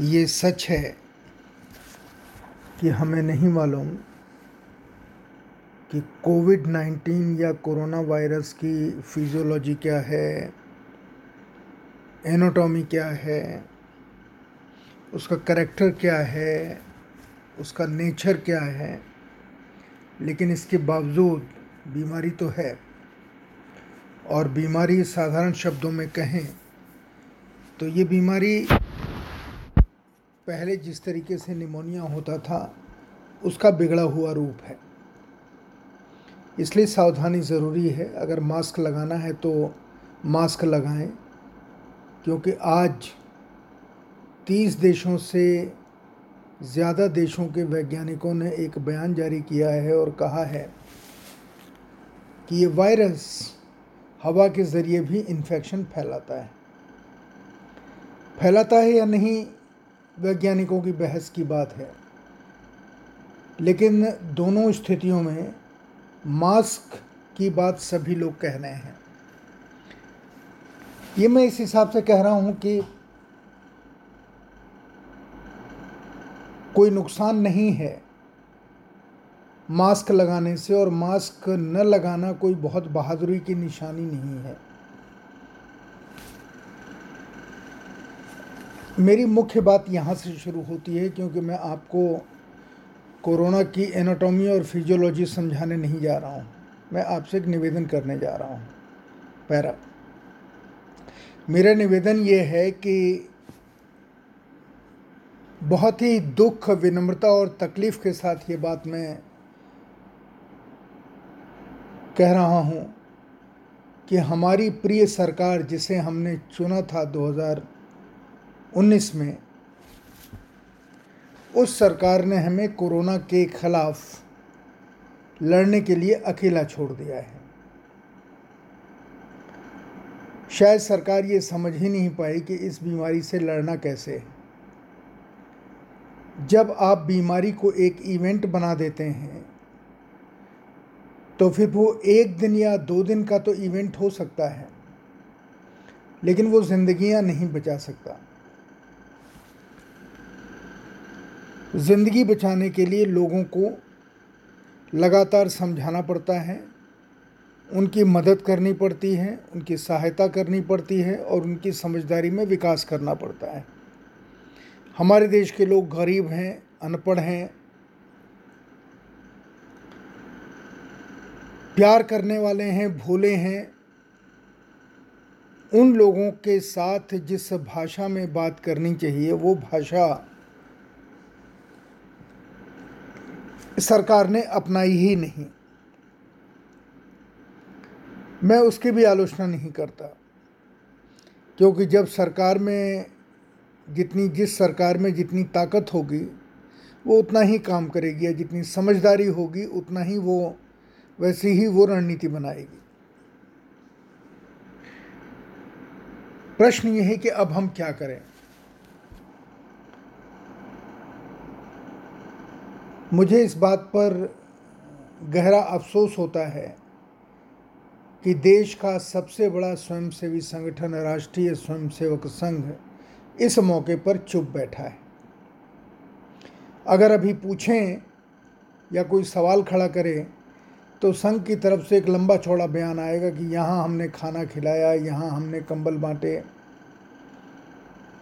ये सच है कि हमें नहीं मालूम कि कोविड नाइन्टीन या कोरोना वायरस की फिजियोलॉजी क्या है, एनाटॉमी क्या है, उसका करेक्टर क्या है, उसका नेचर क्या है। लेकिन इसके बावजूद बीमारी तो है। और बीमारी साधारण शब्दों में कहें तो ये बीमारी पहले जिस तरीके से निमोनिया होता था, उसका बिगड़ा हुआ रूप है। इसलिए सावधानी ज़रूरी है। अगर मास्क लगाना है तो मास्क लगाएँ, क्योंकि आज तीस देशों से ज़्यादा देशों के वैज्ञानिकों ने एक बयान जारी किया है और कहा है कि ये वायरस हवा के ज़रिए भी इन्फेक्शन फैलाता है। फैलाता है या नहीं वैज्ञानिकों की बहस की बात है। लेकिन दोनों स्थितियों में मास्क की बात सभी लोग कह रहे हैं। ये मैं इस हिसाब से कह रहा हूँ कि कोई नुकसान नहीं है मास्क लगाने से, और मास्क न लगाना कोई बहुत बहादुरी की निशानी नहीं है। मेरी मुख्य बात यहाँ से शुरू होती है क्योंकि मैं आपको कोरोना की एनाटॉमी और फिजियोलॉजी समझाने नहीं जा रहा हूँ। मैं आपसे एक निवेदन करने जा रहा हूँ। पैरा। मेरा निवेदन ये है कि बहुत ही दुख, विनम्रता और तकलीफ़ के साथ ये बात मैं कह रहा हूँ कि हमारी प्रिय सरकार जिसे हमने चुना था 2019 में, उस सरकार ने हमें कोरोना के खिलाफ लड़ने के लिए अकेला छोड़ दिया है। शायद सरकार ये समझ ही नहीं पाई कि इस बीमारी से लड़ना कैसे है। जब आप बीमारी को एक इवेंट बना देते हैं तो फिर वो एक दिन या दो दिन का तो इवेंट हो सकता है, लेकिन वो ज़िंदगियाँ नहीं बचा सकता। ज़िंदगी बचाने के लिए लोगों को लगातार समझाना पड़ता है। उनकी मदद करनी पड़ती है, उनकी सहायता करनी पड़ती है और उनकी समझदारी में विकास करना पड़ता है। हमारे देश के लोग गरीब हैं, अनपढ़ हैं। प्यार करने वाले हैं, भोले हैं। उन लोगों के साथ जिस भाषा में बात करनी चाहिए, वो भाषा सरकार ने अपनाई ही नहीं। मैं उसकी भी आलोचना नहीं करता, क्योंकि जब सरकार में, जितनी, जिस सरकार में जितनी ताकत होगी, वो उतना ही काम करेगी या जितनी समझदारी होगी, उतना ही वो, वैसी ही वो रणनीति बनाएगी। प्रश्न ये है कि अब हम क्या करें? मुझे इस बात पर गहरा अफसोस होता है कि देश का सबसे बड़ा स्वयंसेवी संगठन, राष्ट्रीय स्वयंसेवक संघ, इस मौके पर चुप बैठा है। अगर अभी पूछें या कोई सवाल खड़ा करें तो संघ की तरफ़ से एक लंबा चौड़ा बयान आएगा कि यहाँ हमने खाना खिलाया, यहाँ हमने कंबल बांटे,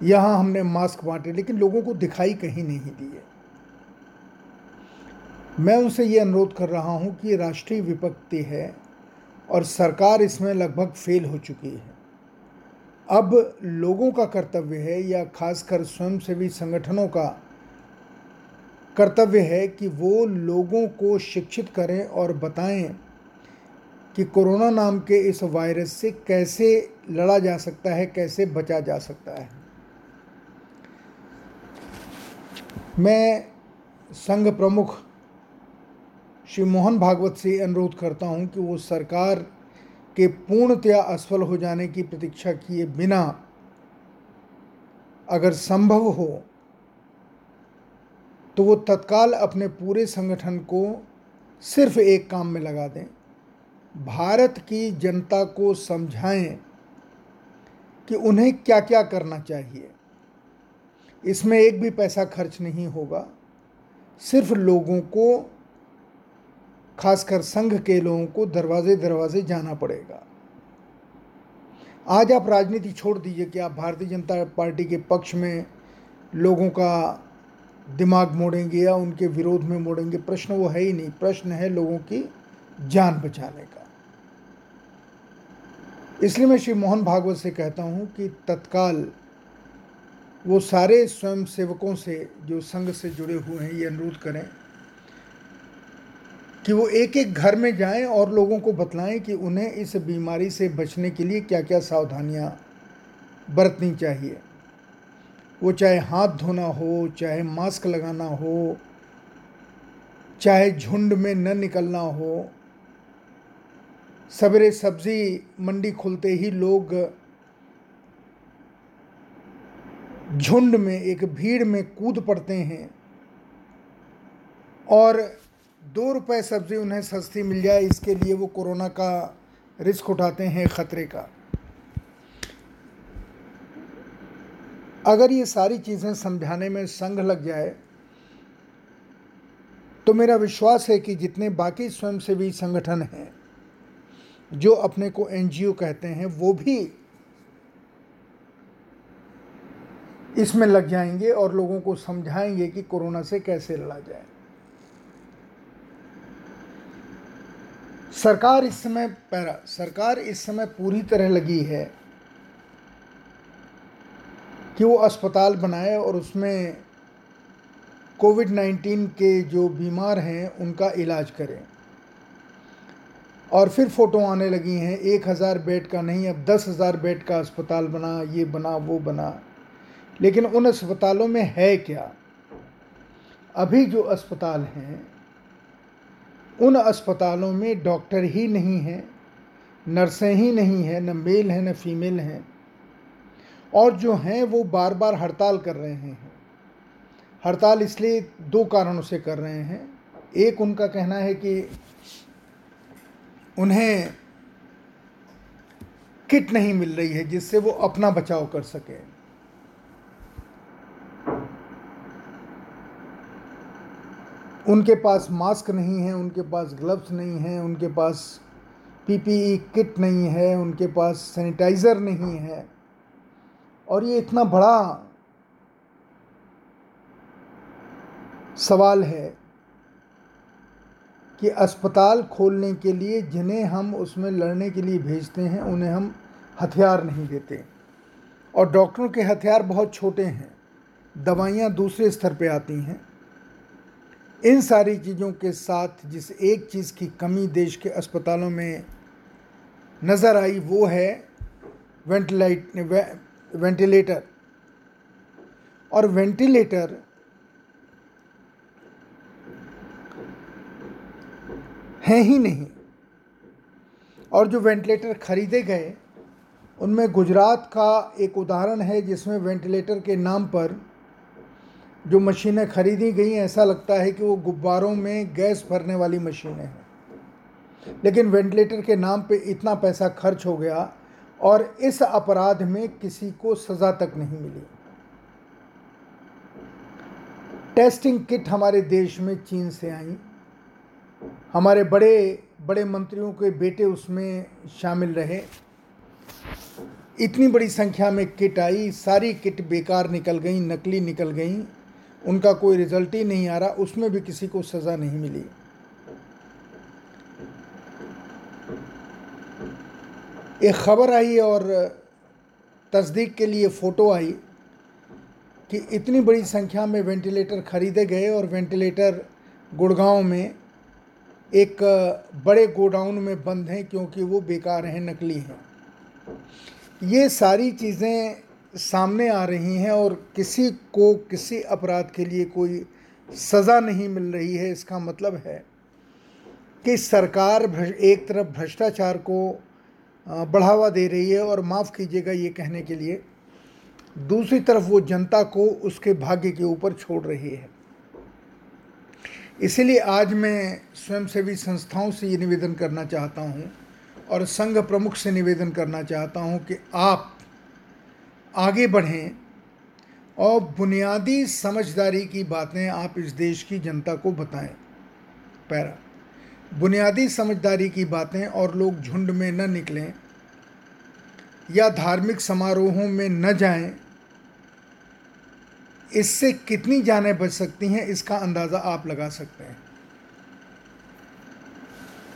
यहाँ हमने मास्क बांटे, लेकिन लोगों को दिखाई कहीं नहीं दिए। मैं उनसे ये अनुरोध कर रहा हूँ कि राष्ट्रीय विपत्ति है और सरकार इसमें लगभग फेल हो चुकी है। अब लोगों का कर्तव्य है या खासकर स्वयंसेवी संगठनों का कर्तव्य है कि वो लोगों को शिक्षित करें और बताएँ कि कोरोना नाम के इस वायरस से कैसे लड़ा जा सकता है, कैसे बचा जा सकता है। मैं संघ प्रमुख श्री मोहन भागवत से अनुरोध करता हूँ कि वो सरकार के पूर्णतया असफल हो जाने की प्रतीक्षा किए बिना अगर संभव हो तो वो तत्काल अपने पूरे संगठन को सिर्फ़ एक काम में लगा दें। भारत की जनता को समझाएँ कि उन्हें क्या क्या करना चाहिए। इसमें एक भी पैसा खर्च नहीं होगा, सिर्फ़ लोगों को खासकर संघ के लोगों को दरवाजे दरवाजे जाना पड़ेगा। आज आप राजनीति छोड़ दीजिए कि आप भारतीय जनता पार्टी के पक्ष में लोगों का दिमाग मोड़ेंगे या उनके विरोध में मोड़ेंगे, प्रश्न वो है ही नहीं। प्रश्न है लोगों की जान बचाने का। इसलिए मैं श्री मोहन भागवत से कहता हूँ कि तत्काल वो सारे स्वयं सेवकों से जो संघ से जुड़े हुए हैं, ये अनुरोध करें कि वो एक एक घर में जाएँ और लोगों को बतलाएँ कि उन्हें इस बीमारी से बचने के लिए क्या क्या सावधानियाँ बरतनी चाहिए। वो चाहे हाथ धोना हो, चाहे मास्क लगाना हो, चाहे झुंड में न निकलना हो सवेरे सब्ज़ी मंडी खुलते ही लोग झुंड में, एक भीड़ में कूद पड़ते हैं और दो रुपए सब्ज़ी उन्हें सस्ती मिल जाए, इसके लिए वो कोरोना का रिस्क उठाते हैं, ख़तरे का। अगर ये सारी चीज़ें समझाने में संघ लग जाए तो मेरा विश्वास है कि जितने बाकी स्वयंसेवी संगठन हैं, जो अपने को एनजीओ कहते हैं, वो भी इसमें लग जाएँगे और लोगों को समझाएँगे कि कोरोना से कैसे लड़ा जाए। सरकार इस समय पैरा, सरकार इस समय पूरी तरह लगी है कि वो अस्पताल बनाए और उसमें कोविड नाइन्टीन के जो बीमार हैं, उनका इलाज करें। और फिर फ़ोटो आने लगी हैं, एक हज़ार बेड का नहीं, अब दस हज़ार बेड का अस्पताल बना, ये बना, वो बना। लेकिन उन अस्पतालों में है क्या? अभी जो अस्पताल हैं उन अस्पतालों में डॉक्टर ही नहीं हैं, नर्सें ही नहीं हैं, न मेल हैं, न फीमेल हैं। और जो हैं, वो बार बार हड़ताल कर रहे हैं। हड़ताल इसलिए दो कारणों से कर रहे हैं। एक, उनका कहना है कि उन्हें किट नहीं मिल रही है जिससे वो अपना बचाव कर सकें। उनके पास मास्क नहीं है, उनके पास ग्लव्स नहीं हैं, उनके पास पीपीई किट नहीं है, उनके पास सैनिटाइज़र नहीं है। और ये इतना बड़ा सवाल है कि अस्पताल खोलने के लिए जिन्हें हम उसमें लड़ने के लिए भेजते हैं, उन्हें हम हथियार नहीं देते। और डॉक्टरों के हथियार बहुत छोटे हैं, दवाइयाँ दूसरे स्तर पे आती हैं। इन सारी चीज़ों के साथ जिस एक चीज़ की कमी देश के अस्पतालों में नज़र आई वो है वेंटिलाइट वे, वेंटिलेटर। और वेंटिलेटर हैं ही नहीं। और जो वेंटिलेटर खरीदे गए उनमें गुजरात का एक उदाहरण है जिसमें वेंटिलेटर के नाम पर जो मशीनें खरीदी गई हैं, ऐसा लगता है कि वो गुब्बारों में गैस भरने वाली मशीनें हैं। लेकिन वेंटिलेटर के नाम पे इतना पैसा खर्च हो गया और इस अपराध में किसी को सज़ा तक नहीं मिली। टेस्टिंग किट हमारे देश में चीन से आई। हमारे बड़े बड़े मंत्रियों के बेटे उसमें शामिल रहे। इतनी बड़ी संख्या में किट आई, सारी किट बेकार निकल गई, नकली निकल गई। उनका कोई रिज़ल्ट ही नहीं आ रहा, उसमें भी किसी को सज़ा नहीं मिली। एक ख़बर आई और तस्दीक के लिए फ़ोटो आई कि इतनी बड़ी संख्या में वेंटिलेटर ख़रीदे गए और वेंटिलेटर गुड़गांव में एक बड़े गोडाउन में बंद हैं क्योंकि वो बेकार हैं, नकली हैं। ये सारी चीज़ें सामने आ रही हैं और किसी को किसी अपराध के लिए कोई सज़ा नहीं मिल रही है, इसका मतलब है कि सरकार एक तरफ़ भ्रष्टाचार को बढ़ावा दे रही है और माफ़ कीजिएगा ये कहने के लिए। दूसरी तरफ़ वो जनता को उसके भाग्य के ऊपर छोड़ रही है। इसीलिए आज मैं स्वयंसेवी संस्थाओं से ये निवेदन करना चाहता हूँ और संघ प्रमुख से निवेदन करना चाहता हूँ कि आप आगे बढ़ें और बुनियादी समझदारी की बातें आप इस देश की जनता को बताएँ। पैरा। बुनियादी समझदारी की बातें और लोग झुंड में न निकलें या धार्मिक समारोहों में न जाएँ, इससे कितनी जानें बच सकती हैं, इसका अंदाज़ा आप लगा सकते हैं।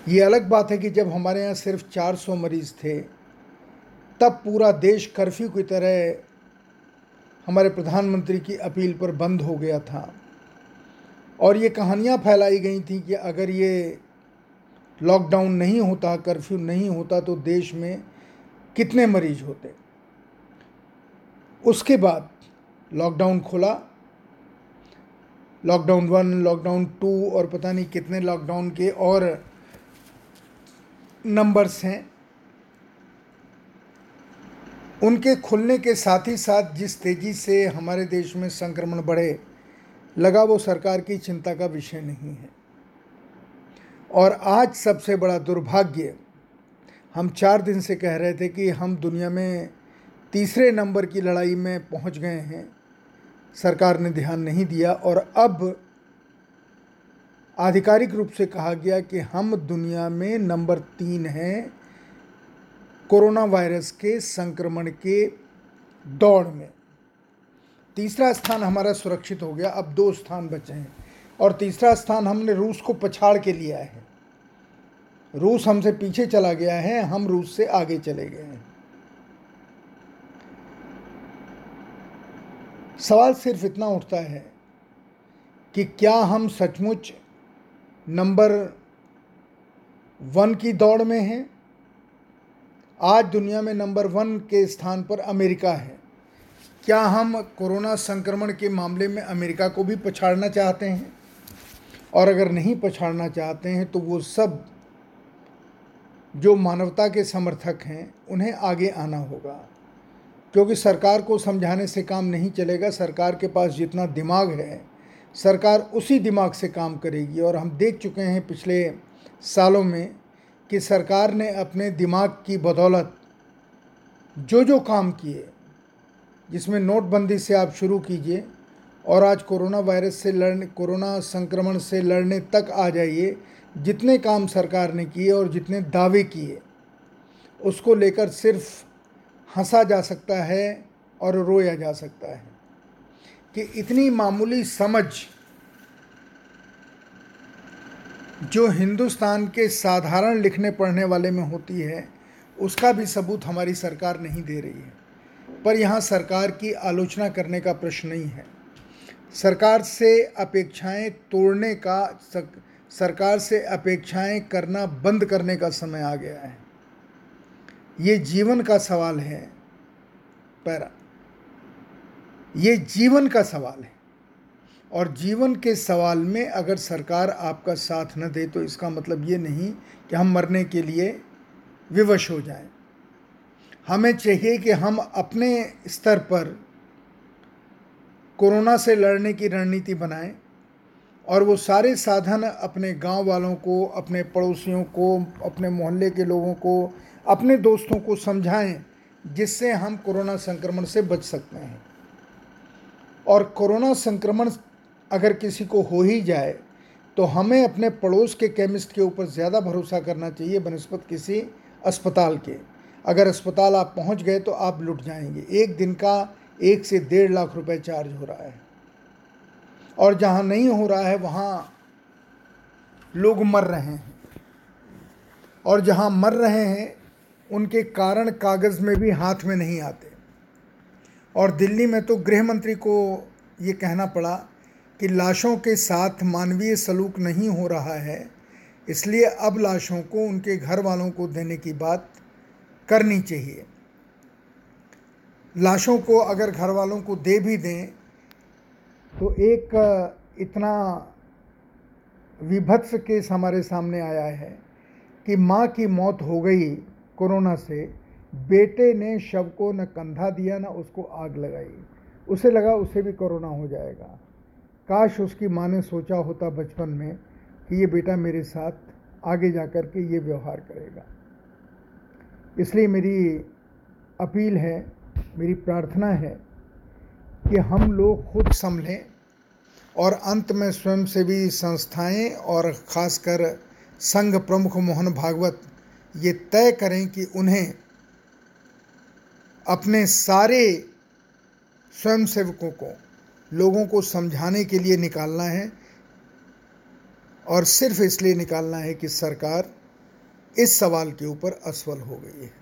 ये अलग बात है कि जब हमारे यहाँ सिर्फ़ 400 मरीज़ थे तब पूरा देश कर्फ्यू की तरह हमारे प्रधानमंत्री की अपील पर बंद हो गया था। और ये कहानियाँ फैलाई गई थी कि अगर ये लॉकडाउन नहीं होता, कर्फ्यू नहीं होता तो देश में कितने मरीज़ होते? उसके बाद लॉकडाउन खोला। लॉकडाउन वन, लॉकडाउन टू और पता नहीं कितने लॉकडाउन के और नंबर्स हैं। उनके खुलने के साथ ही साथ जिस तेज़ी से हमारे देश में संक्रमण बढ़े, लगा वो सरकार की चिंता का विषय नहीं है। और आज सबसे बड़ा दुर्भाग्य, हम चार दिन से कह रहे थे कि हम दुनिया में तीसरे नंबर की लड़ाई में पहुँच गए हैं। सरकार ने ध्यान नहीं दिया और अब आधिकारिक रूप से कहा गया कि हम दुनिया में नंबर तीन हैं। कोरोना वायरस के संक्रमण के दौड़ में। तीसरा स्थान हमारा सुरक्षित हो गया, अब दो स्थान बचे हैं। और तीसरा स्थान हमने रूस को पछाड़ के लिया है। रूस हमसे पीछे चला गया है, हम रूस से आगे चले गए हैं। सवाल सिर्फ़ इतना उठता है कि क्या हम सचमुच नंबर वन की दौड़ में हैं? आज दुनिया में नंबर वन के स्थान पर अमेरिका है। क्या हम कोरोना संक्रमण के मामले में अमेरिका को भी पछाड़ना चाहते हैं? और अगर नहीं पछाड़ना चाहते हैं तो वो सब जो मानवता के समर्थक हैं, उन्हें आगे आना होगा। क्योंकि सरकार को समझाने से काम नहीं चलेगा। सरकार के पास जितना दिमाग है, सरकार उसी दिमाग से काम करेगी। और हम देख चुके हैं पिछले सालों में कि सरकार ने अपने दिमाग की बदौलत जो जो काम किए, जिसमें नोटबंदी से आप शुरू कीजिए और आज कोरोना वायरस से लड़ने, कोरोना संक्रमण से लड़ने तक आ जाइए, जितने काम सरकार ने किए और जितने दावे किए, उसको लेकर सिर्फ़ हंसा जा सकता है और रोया जा सकता है कि इतनी मामूली समझ जो हिंदुस्तान के साधारण लिखने पढ़ने वाले में होती है, उसका भी सबूत हमारी सरकार नहीं दे रही है। पर यहाँ सरकार की आलोचना करने का प्रश्न नहीं है। सरकार से अपेक्षाएँ तोड़ने का सरकार से अपेक्षाएँ करना बंद करने का समय आ गया है। ये जीवन का सवाल है, पैरा ये जीवन का सवाल है। और जीवन के सवाल में अगर सरकार आपका साथ न दे तो इसका मतलब ये नहीं कि हम मरने के लिए विवश हो जाए। हमें चाहिए कि हम अपने स्तर पर कोरोना से लड़ने की रणनीति बनाएँ और वो सारे साधन अपने गाँव वालों को, अपने पड़ोसियों को, अपने मोहल्ले के लोगों को, अपने दोस्तों को समझाएँ, जिससे हम कोरोना संक्रमण से बच सकते हैं। और कोरोना संक्रमण अगर किसी को हो ही जाए तो हमें अपने पड़ोस के केमिस्ट के ऊपर ज़्यादा भरोसा करना चाहिए बनस्पत किसी अस्पताल के। अगर अस्पताल आप पहुँच गए तो आप लुट जाएँगे। एक दिन का एक से डेढ़ लाख रुपए चार्ज हो रहा है। और जहाँ नहीं हो रहा है, वहाँ लोग मर रहे हैं। और जहाँ मर रहे हैं, उनके कारण कागज़ में भी हाथ में नहीं आते। और दिल्ली में तो गृह मंत्री को ये कहना पड़ा कि लाशों के साथ मानवीय सलूक नहीं हो रहा है, इसलिए अब लाशों को उनके घर वालों को देने की बात करनी चाहिए। लाशों को अगर घर वालों को दे भी दें तो एक इतना विभत्स केस हमारे सामने आया है कि माँ की मौत हो गई कोरोना से, बेटे ने शव को न कंधा दिया, न उसको आग लगाई। उसे लगा उसे भी कोरोना हो जाएगा। काश उसकी माँ ने सोचा होता बचपन में कि ये बेटा मेरे साथ आगे जा कर के ये व्यवहार करेगा। इसलिए मेरी अपील है, मेरी प्रार्थना है कि हम लोग खुद संभलें और अंत में स्वयंसेवी संस्थाएँ और खासकर संघ प्रमुख मोहन भागवत ये तय करें कि उन्हें अपने सारे स्वयंसेवकों को लोगों को समझाने के लिए निकालना है और सिर्फ़ इसलिए निकालना है कि सरकार इस सवाल के ऊपर असफल हो गई है।